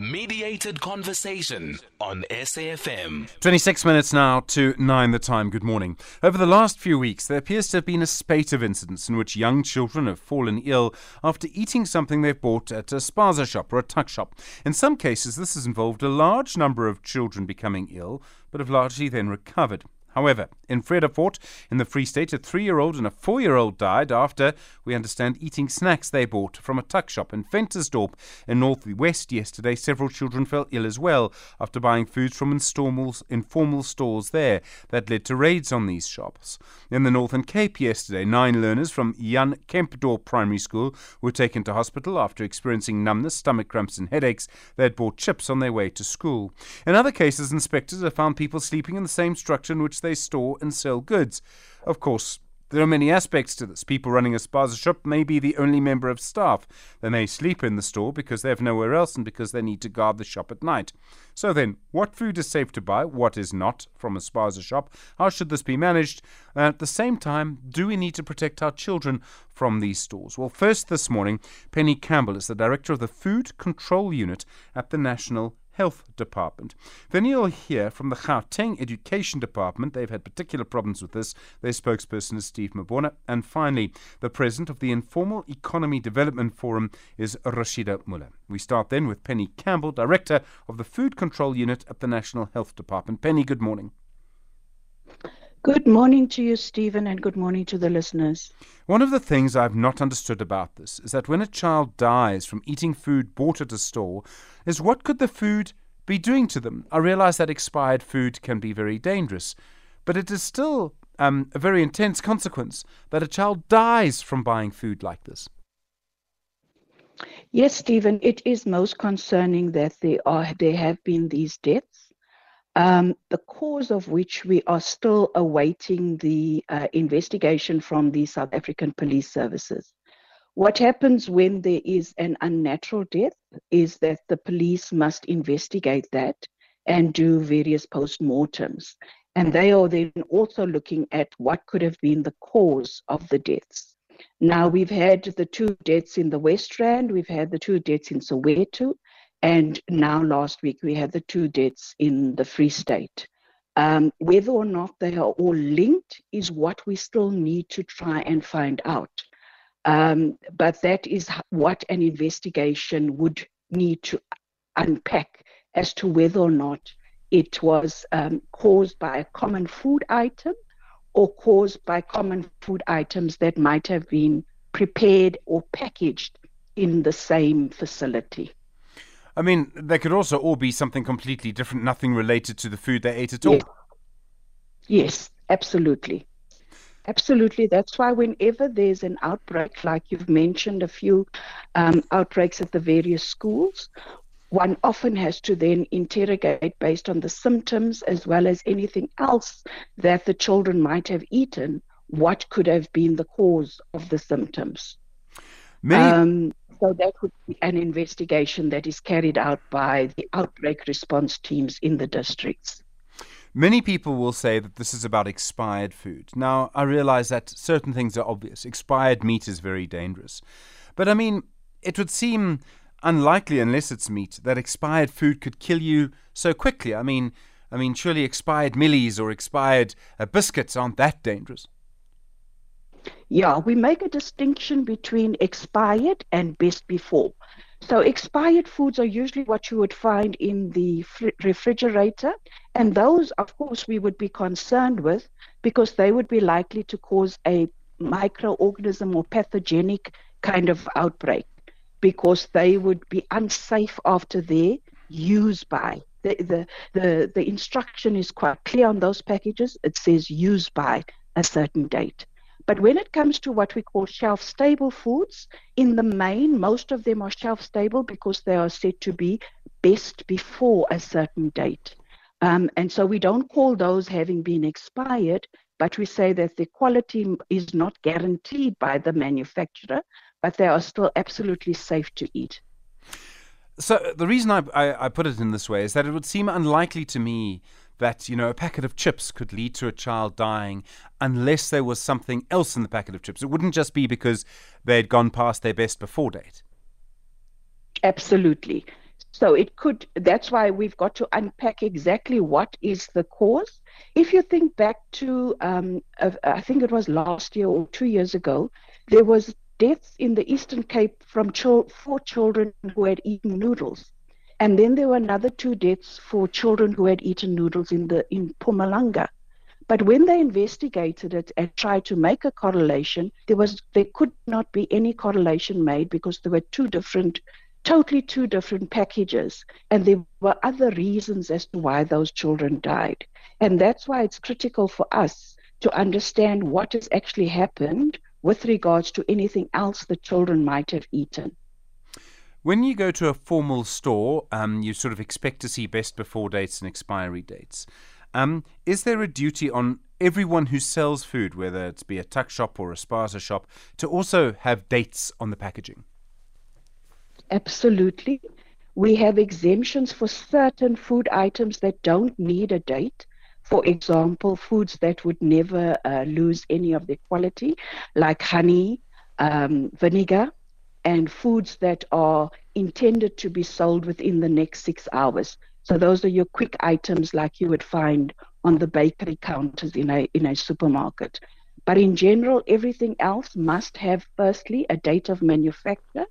Mediated conversation on SAFM. 26 minutes now to 9 the time. Good morning. Over the last few weeks, there appears to have been a spate of incidents in which young children have fallen ill after eating something they've bought at a spaza shop or a tuck shop. In some cases, this has involved a large number of children becoming ill, but have largely then recovered. However, in Vredefort, in the Free State, a three year old and a four year old died after, we understand, eating snacks they bought from a tuck shop in Ventersdorp in North West yesterday. Several children fell ill as well after buying foods from informal stores there. That led to raids on these shops. In the Northern Cape yesterday, nine learners from Jan Kempdorp Primary School were taken to hospital after experiencing numbness, stomach cramps, and headaches. They had bought chips on their way to school. In other cases, inspectors have found people sleeping in the same structure in which they store and sell goods. Of course, there are many aspects to this. People running a spaza shop may be the only member of staff. They may sleep in the store because they have nowhere else and because they need to guard the shop at night. So then, what food is safe to buy? What is not from a spaza shop? How should this be managed? And at the same time, do we need to protect our children from these stores? Well, first this morning, Penny Campbell is the director of the Food Control Unit at the National Health Department. Then you'll hear from the Gauteng Education Department. They've had particular problems with this. Their spokesperson is Steve Mabona. And finally, the president of the Informal Economy Development Forum is Rosheeda Muller. We start then with Penny Campbell, director of the Food Control Unit at the National Health Department. Penny, good morning. Good morning to you, Stephen, and good morning to the listeners. One of the things I've not understood about this is that when a child dies from eating food bought at a store, is what could the food be doing to them? I realize that expired food can be very dangerous, but it is still um, a very intense consequence that a child dies from buying food like this. Yes, Stephen, it is most concerning that there are there have been these deaths um, the cause of which we are still awaiting the uh, investigation from the South African Police Services. What happens when there is an unnatural death is that the police must investigate that and do various post-mortems. And they are then also looking at what could have been the cause of the deaths. Now, we've had the two deaths in the West Rand, we've had the two deaths in Soweto, and now, last week, we had the two deaths in the Free State. Um, whether or not they are all linked is what we still need to try and find out. Um, but that is what an investigation would need to unpack as to whether or not it was um, caused by a common food item or caused by common food items that might have been prepared or packaged in the same facility. I mean, they could also all be something completely different, nothing related to the food they ate at all. Yes, yes absolutely. Absolutely. That's why whenever there's an outbreak, like you've mentioned a few um, outbreaks at the various schools, one often has to then interrogate based on the symptoms as well as anything else that the children might have eaten, what could have been the cause of the symptoms. Many, um, so that would be an investigation that is carried out by the outbreak response teams in the districts. Many people will say that this is about expired food. Now, I realize that certain things are obvious. Expired meat is very dangerous. But I mean, it would seem unlikely, unless it's meat, that expired food could kill you so quickly. I mean, I mean, surely expired millies or expired uh, biscuits aren't that dangerous. Yeah, we make a distinction between expired and best before. So, expired foods are usually what you would find in the refrigerator, and those, of course, we would be concerned with because they would be likely to cause a microorganism or pathogenic kind of outbreak because they would be unsafe after their use by. The, the, the, the instruction is quite clear on those packages. It says use by a certain date. But when it comes to what we call shelf stable foods, in the main, most of them are shelf stable because they are said to be best before a certain date. Um, and so we don't call those having been expired, but we say that the quality is not guaranteed by the manufacturer, but they are still absolutely safe to eat. So the reason I, I, I, put it in this way is that it would seem unlikely to me that you know a packet of chips could lead to a child dying unless there was something else in the packet of chips. It wouldn't just be because they had gone past their best before date. Absolutely. So it could, that's why we've got to unpack exactly what is the cause. If you think back to, um, I think it was last year or two years ago, there was deaths in the Eastern Cape from four children who had eaten noodles. And then there were another two deaths for children who had eaten noodles in the in Mpumalanga. But when they investigated it and tried to make a correlation, there was there could not be any correlation made because there were two different totally two different packages. And there were other reasons as to why those children died. And that's why it's critical for us to understand what has actually happened with regards to anything else the children might have eaten. When you go to a formal store, um, you sort of expect to see best before dates and expiry dates. Um, is there a duty on everyone who sells food, whether it's be a tuck shop or a spaza shop, to also have dates on the packaging? Absolutely. We have exemptions for certain food items that don't need a date. For example, foods that would never uh, lose any of their quality, like honey, um, vinegar, and foods that are intended to be sold within the next six hours. So those are your quick items like you would find on the bakery counters in a in a supermarket. But in general, everything else must have firstly a date of manufacture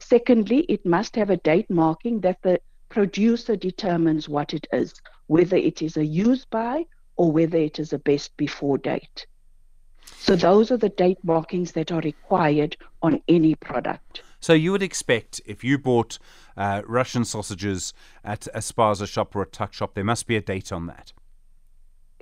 Secondly, it must have a date marking that the producer determines what it is, whether it is a use by or whether it is a best before date. So those are the date markings that are required on any product. So you would expect if you bought uh, Russian sausages at a spaza shop or a tuck shop, there must be a date on that.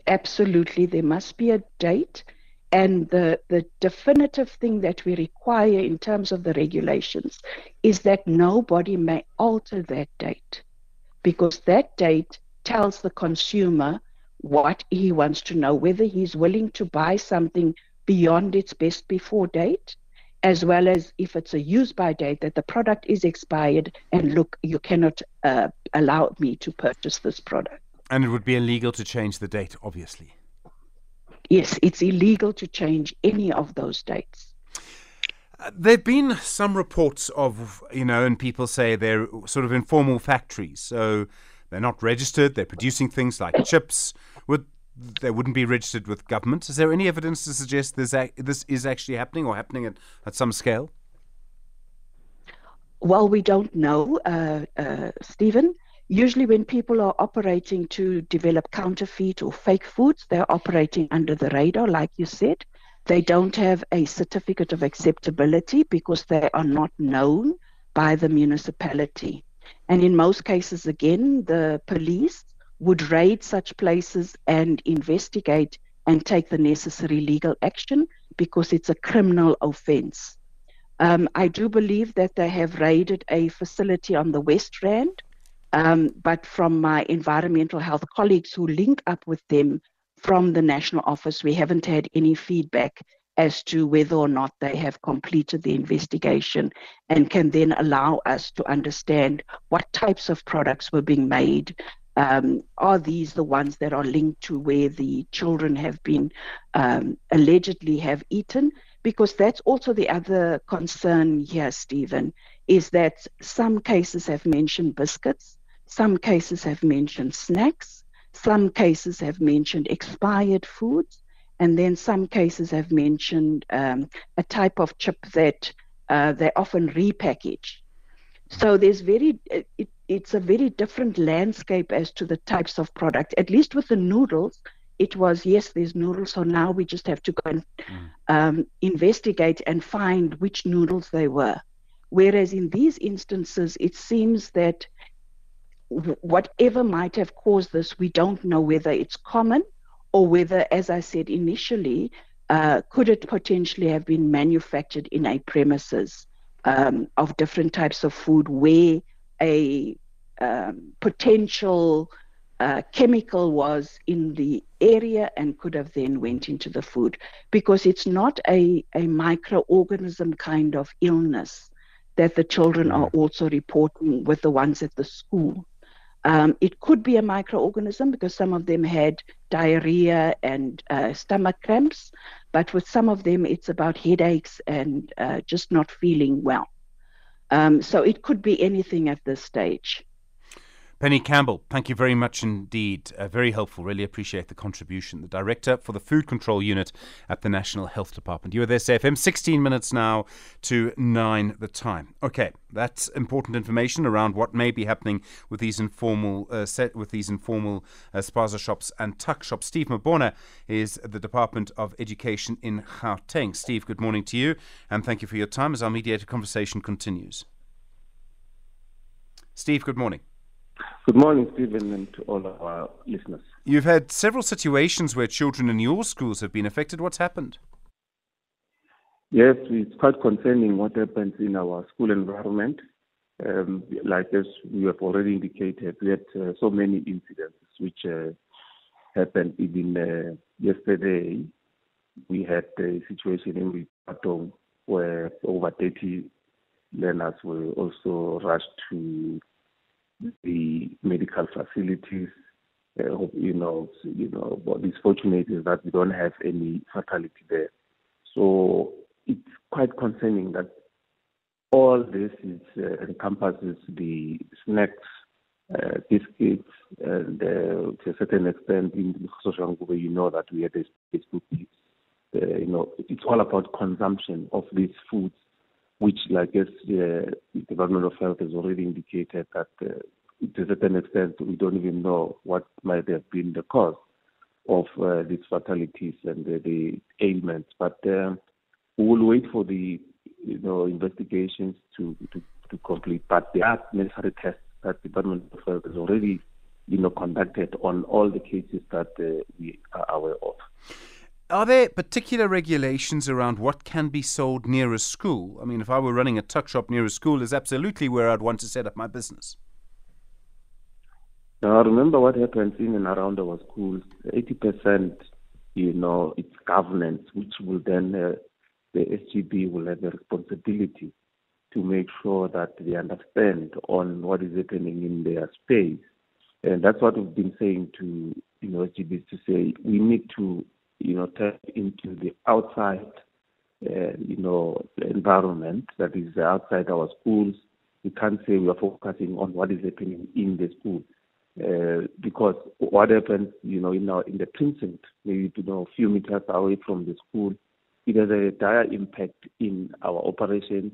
Absolutely, there must be a date. And the, the definitive thing that we require in terms of the regulations is that nobody may alter that date because that date tells the consumer what he wants to know, whether he's willing to buy something beyond its best before date, as well as if it's a use by date that the product is expired and look, you cannot uh, allow me to purchase this product. And it would be illegal to change the date, obviously yes, it's illegal to change any of those dates. Uh, there have been some reports of, you know, and people say they're sort of informal factories. So they're not registered, they're producing things like chips. Would, they wouldn't be registered with government. Is there any evidence to suggest this, this is actually happening or happening at, at some scale? Well, we don't know, uh, uh, Stephen. Usually, when people are operating to develop counterfeit or fake foods, they're operating under the radar, like you said. They don't have a certificate of acceptability because they are not known by the municipality. And in most cases, again, the police would raid such places and investigate and take the necessary legal action because it's a criminal offense. Um, I do believe that they have raided a facility on the West Rand um, but from my environmental health colleagues who link up with them from the national office, we haven't had any feedback as to whether or not they have completed the investigation and can then allow us to understand what types of products were being made. Um, are these the ones that are linked to where the children have been um, allegedly have eaten? Because that's also the other concern here, Stephen, is that some cases have mentioned biscuits, some cases have mentioned snacks, some cases have mentioned expired foods, and then some cases have mentioned um, a type of chip that uh, they often repackage. So there's very, it, it's a very different landscape as to the types of product. At least with the noodles, it was yes, there's noodles, so now we just have to go and mm. um, investigate and find which noodles they were. Whereas in these instances, it seems that whatever might have caused this, we don't know whether it's common or whether, as I said initially, uh, could it potentially have been manufactured in a premises um, of different types of food where a um, potential uh, chemical was in the area and could have then went into the food because it's not a, a microorganism kind of illness that the children are mm. also reporting with the ones at the school. Um, it could be a microorganism because some of them had diarrhea and uh, stomach cramps, but with some of them, it's about headaches and uh, just not feeling well. Um, so it could be anything at this stage. Penny Campbell, thank you very much indeed. Uh, very helpful. Really appreciate the contribution. The Director for the Food Control Unit at the National Health Department. You are there, SAFM. 16 minutes now to 9 the time. Okay, that's important information around what may be happening with these informal uh, set with these informal uh, spaza shops and tuck shops. Steve Mabona is the Department of Education in Gauteng. Steve, good morning to you, and thank you for your time as our mediated conversation continues. Steve, good morning. Good morning, Stephen, and to all our listeners. You've had several situations where children in your schools have been affected. What's happened? Yes, it's quite concerning what happens in our school environment. Um, like as we have already indicated, we had uh, so many incidents which uh, happened even uh, yesterday. We had a situation in Patong where over 30 learners were also rushed to the medical facilities. Uh, you know, you know, what is fortunate is that we don't have any fatality there. So it's quite concerning that all this is, uh, encompasses the snacks, uh, biscuits, and uh, to a certain extent in social where you know that we had a Facebook, uh, you know, it's all about consumption of these foods which, as uh, the Department of Health has already indicated that uh, to a certain extent we don't even know what might have been the cause of uh, these fatalities and the, ailments. But uh, we will wait for the you know investigations to, complete. But there are necessary tests that the Department of Health has already you know conducted on all the cases that uh, we are aware of. Are there particular regulations around what can be sold near a school? I mean, if I were running a tuck shop near a school, is absolutely where I'd want to set up my business. Now, remember what happens in and around our schools. 80%, you know, it's governance, which will then, uh, the SGB will have the responsibility to make sure that they understand on what is happening in their space. And that's what we've been saying to, you know, SGBs to say we need to you know, tap into the outside, uh, you know, environment that is outside our schools. We can't say we are focusing on what is happening in the school. Uh, because what happens, you know, in our in the precinct, maybe you know, a few meters away from the school, it has a dire impact in our operations,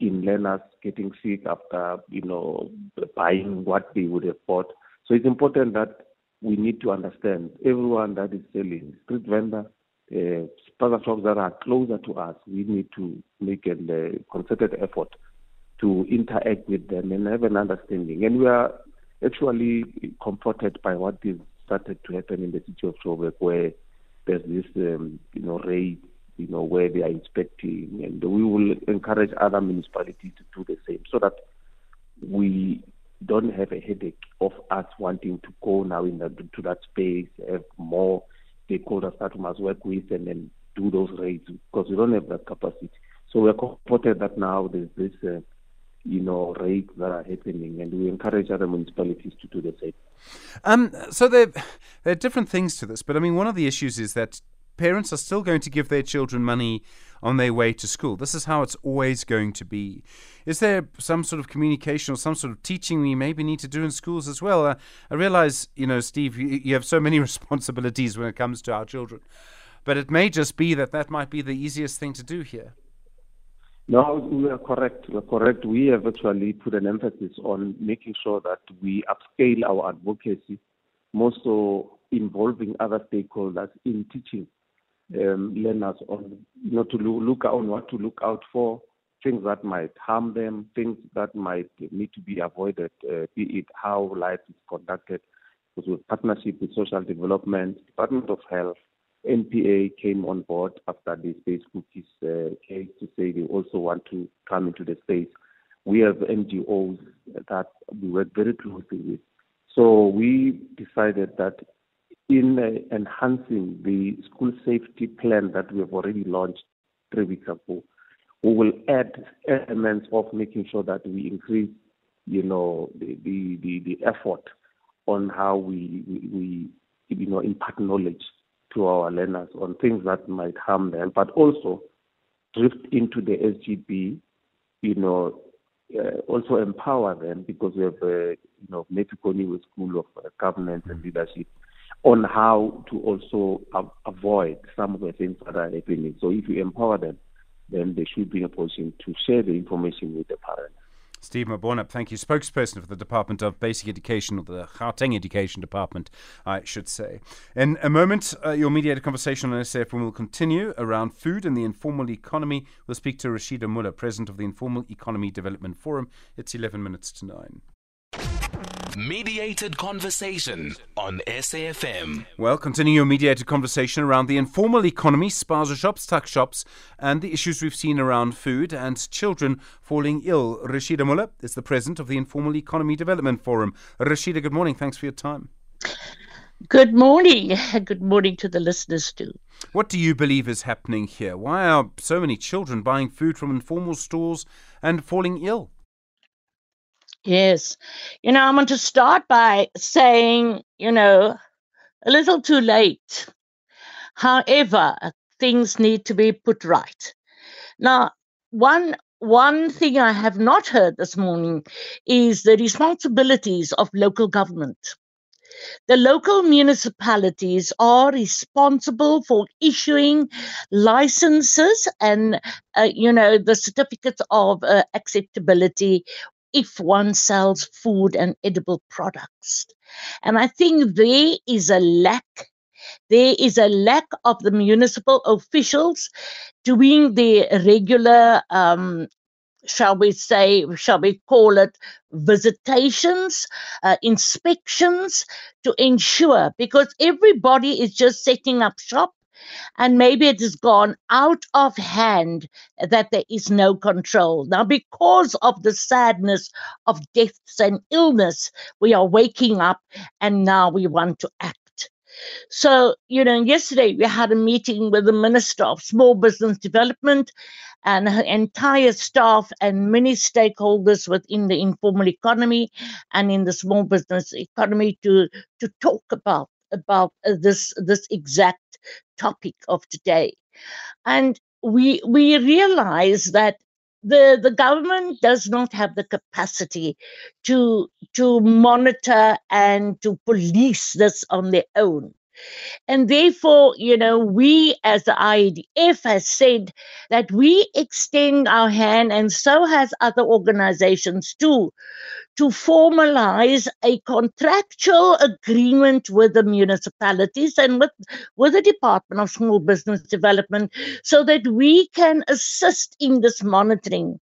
in learners getting sick after, you know, buying what they would have bought. So it's important that we need to understand everyone that is selling street vendor, uh, spaza shops that are closer to us. We need to make a uh, concerted effort to interact with them and have an understanding. And we are actually comforted by what is started to happen in the city of Joburg, where there's this, um, you know, raid, you know, where they are inspecting, and we will encourage other municipalities to do the same, so that we don't have a headache of us wanting to go now in that, to that space, have more stakeholders that we must work with and then do those raids because we don't have that capacity. So we're comforted that now there's this, uh, you know, raids that are happening, and we encourage other municipalities to do the same. Um, so there, there are different things to this, but I mean, one of the issues is that parents are still going to give their children money on their way to school. This is how it's always going to be. Is there some sort of communication or some sort of teaching we maybe need to do in schools as well? Uh, I realize, you know, Steve, you, you have so many responsibilities when it comes to our children, but it may just be that that might be the easiest thing to do here. No, we are correct. We are correct. We have actually put an emphasis on making sure that we upscale our advocacy, more so involving other stakeholders in teaching um, learners on you know to look on what to look out for, things that might harm them, things that might need to be avoided, uh, be it how life is conducted. Because with partnership with social development, Department of Health, NPA came on board after the space cookies uh, case to say they also want to come into the space. We have NGOs that we work very closely with. So we decided that in uh, enhancing the school safety plan that we have already launched three weeks ago, we will add elements of making sure that we increase, you know, the the, the, the effort on how we, we, we, you know, impart knowledge to our learners on things that might harm them, but also drift into the SGB, you know, uh, also empower them because we have, uh, you know, Matthew Goniwe School of uh, Governance and Leadership on how to also av- avoid some of the things that are happening. So if you empower them, then they should be in a position to share the information with the parents. Steve Mabona, thank you. Spokesperson for the Department of Basic Education, or the Gauteng Education Department, I should say. In a moment, uh, your mediated conversation on SAF will continue around food and the informal economy. We'll speak to Rosheeda Muller, President of the Informal Economy Development Forum. It's 11 minutes to 9. Mediated conversation on SAFM. Well, continuing your mediated conversation around the informal economy, spaza shops, tuck shops, and the issues we've seen around food and children falling ill. Rosheeda Muller is the president of the Informal Economy Development Forum. Rosheeda, good morning. Thanks for your time. Good morning. Good morning to the listeners too. What do you believe is happening here? Why are so many children buying food from informal stores and falling ill? Yes. You know, I want to start by saying, you know, a little too late. However, things need to be put right. Now, one one thing I have not heard this morning is the responsibilities of local government. The local municipalities are responsible for issuing licenses and, uh, you know, the certificates of uh, acceptability if one sells food and edible products. And I think there is a lack. There is a lack of the municipal officials doing their regular, um, shall we say, shall we call it, visitations, uh, inspections to ensure, because everybody is just setting up shop and maybe it has gone out of hand that there is no control. Now, because of the sadness of deaths and illness, we are waking up and now we want to act. So, you know, yesterday we had a meeting with the Minister of Small Business Development and her entire staff and many stakeholders within the informal economy and in the small business economy to, to talk about about uh, this this exact topic of today. And we we realize that the the government does not have the capacity to to monitor and to police this on their own and therefore, you know, we as the IEDF has said that we extend our hand, and so has other organizations too, to formalize a contractual agreement with the municipalities and with, with the Department of Small Business Development so that we can assist in this monitoring.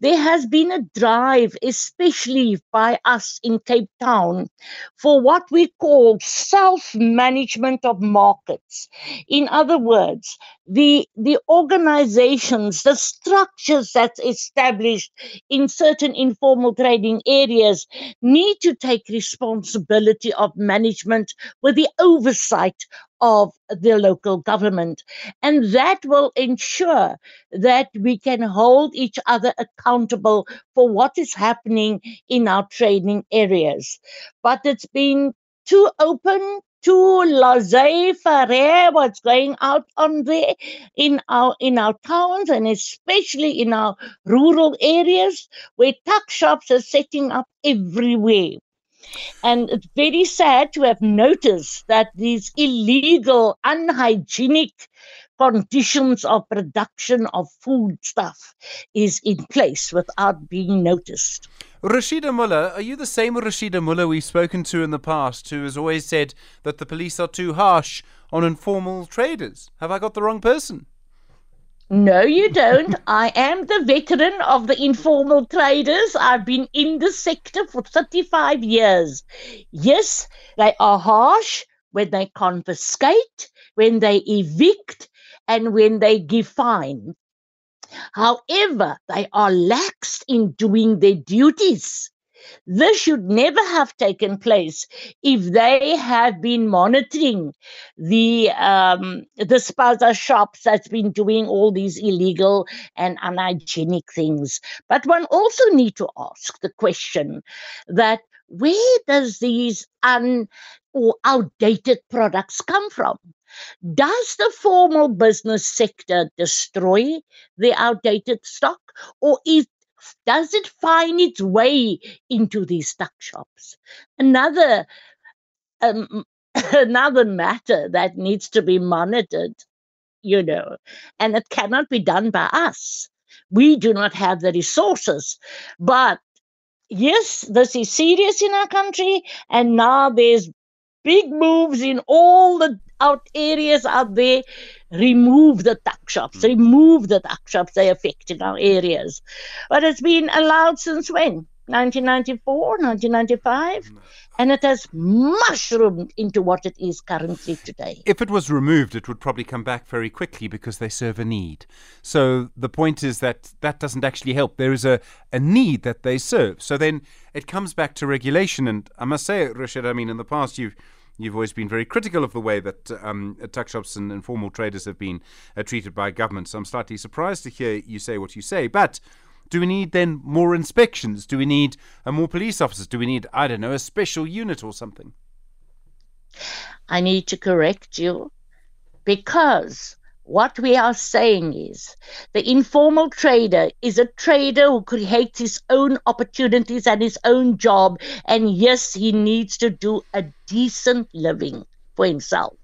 There has been a drive, especially by us in Cape Town, for what we call self management of markets. In other words, the, the organizations, the structures that's established in certain informal trading areas need to take responsibility of management with the oversight of the local government. And that will ensure that we can hold each other accountable for what is happening in our training areas. But it's been too open, too laissez-faire what's going out on there in our in our towns and especially in our rural areas where tuck shops are setting up everywhere and it's very sad to have noticed that these illegal, unhygienic conditions of production of foodstuff is in place without being noticed. Rosheeda Muller, are you the same Rosheeda Muller we've spoken to in the past who has always said that the police are too harsh on informal traders? Have I got the wrong person? No, you don't. I am the veteran of the informal traders. I've been in the sector for 35 years. Yes, they are harsh when they confiscate, when they evict, and when they give fine. However, they are lax in doing their duties. This should never have taken place if they have been monitoring the um, the spaza shops that's been doing all these illegal and unhygienic things. But one also need to ask the question that where does these un or outdated products come from? Does the formal business sector destroy the outdated stock, or is Does it find its way into these tuck shops? Another um, another matter that needs to be monitored, you know, and it cannot be done by us. We do not have the resources, but yes, this is serious in our country, and now there's big moves in all the out areas out there. Remove the tuck shops, Mm. remove the tuck shops, they affect in our areas. But it's been allowed since when? 1994, 1995, and it has mushroomed into what it is currently today. If it was removed, it would probably come back very quickly because they serve a need. So the point is that that doesn't actually help. There is a, a need that they serve. So then it comes back to regulation. And I must say, Rashid, I mean, in the past, you've You've always been very critical of the way that um, tuck shops and informal traders have been uh, treated by government. So I'm slightly surprised to hear you say what you say. But do we need then more inspections? Do we need uh, more police officers? Do we need, I don't know, a special unit or something? I need to correct you because what we are saying is the informal trader is a trader who creates his own opportunities and his own job. And yes, he needs to do a decent living for himself.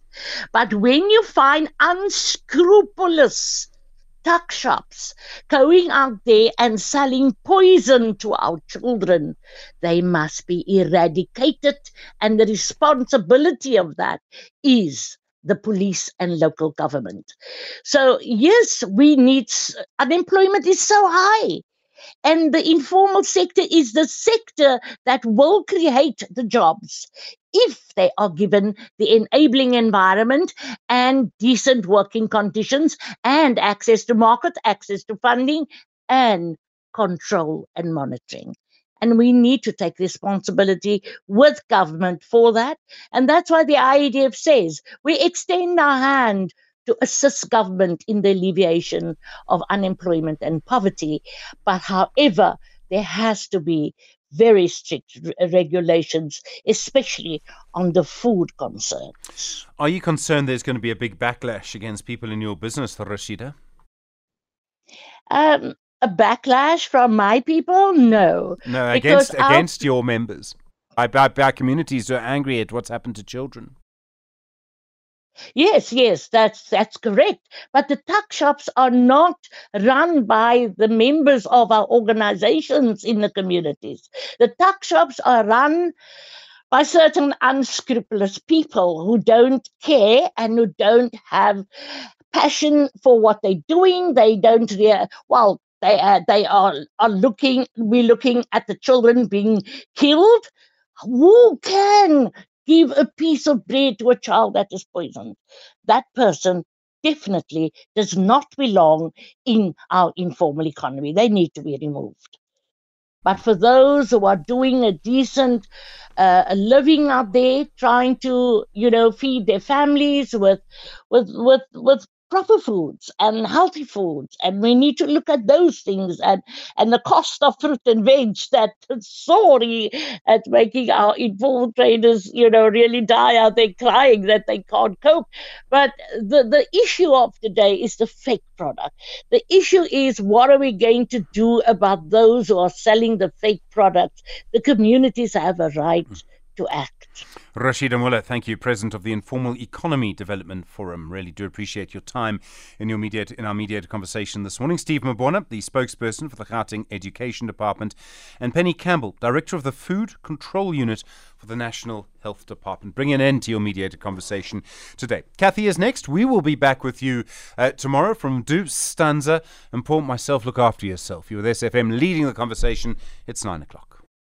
But when you find unscrupulous tuck shops going out there and selling poison to our children, they must be eradicated. And the responsibility of that is the police and local government. So, yes, we need unemployment is so high. And the informal sector is the sector that will create the jobs if they are given the enabling environment and decent working conditions and access to market, access to funding, and control and monitoring. And we need to take responsibility with government for that. And that's why the IEDF says we extend our hand to assist government in the alleviation of unemployment and poverty. But however, there has to be very strict re- regulations, especially on the food concerns. Are you concerned there's going to be a big backlash against people in your business, Rosheeda? Um, a backlash from my people? No. No, against our- against your members. Our, our, our communities are angry at what's happened to children. Yes, yes, that's that's correct. But the tuck shops are not run by the members of our organizations in the communities. The tuck shops are run by certain unscrupulous people who don't care and who don't have passion for what they're doing. They don't rea- well. They are, they are are looking. We're looking at the children being killed. Who can give a piece of bread to a child that is poisoned? That person definitely does not belong in our informal economy. They need to be removed. But for those who are doing a decent uh, living out there, trying to you know feed their families with with with with proper foods and healthy foods, and we need to look at those things and and the cost of fruit and veg that sorry at making our informal traders you know really die out there crying that they can't cope. But the the issue of today is the fake product. The issue is what are we going to do about those who are selling the fake products? The communities have a right hmm. To act. Rosheeda Muller, thank you, President of the Informal Economy Development Forum. Really do appreciate your time in your mediated, in our mediated conversation this morning. Steve Mabona, the spokesperson for the Gauteng Education Department, and Penny Campbell, Director of the Food Control Unit for the National Health Department. Bring an end to your mediated conversation today. Kathy is next. We will be back with you uh, tomorrow from Du Stanza. And Paul, myself, look after yourself. You're with SFM leading the conversation. It's nine o'clock.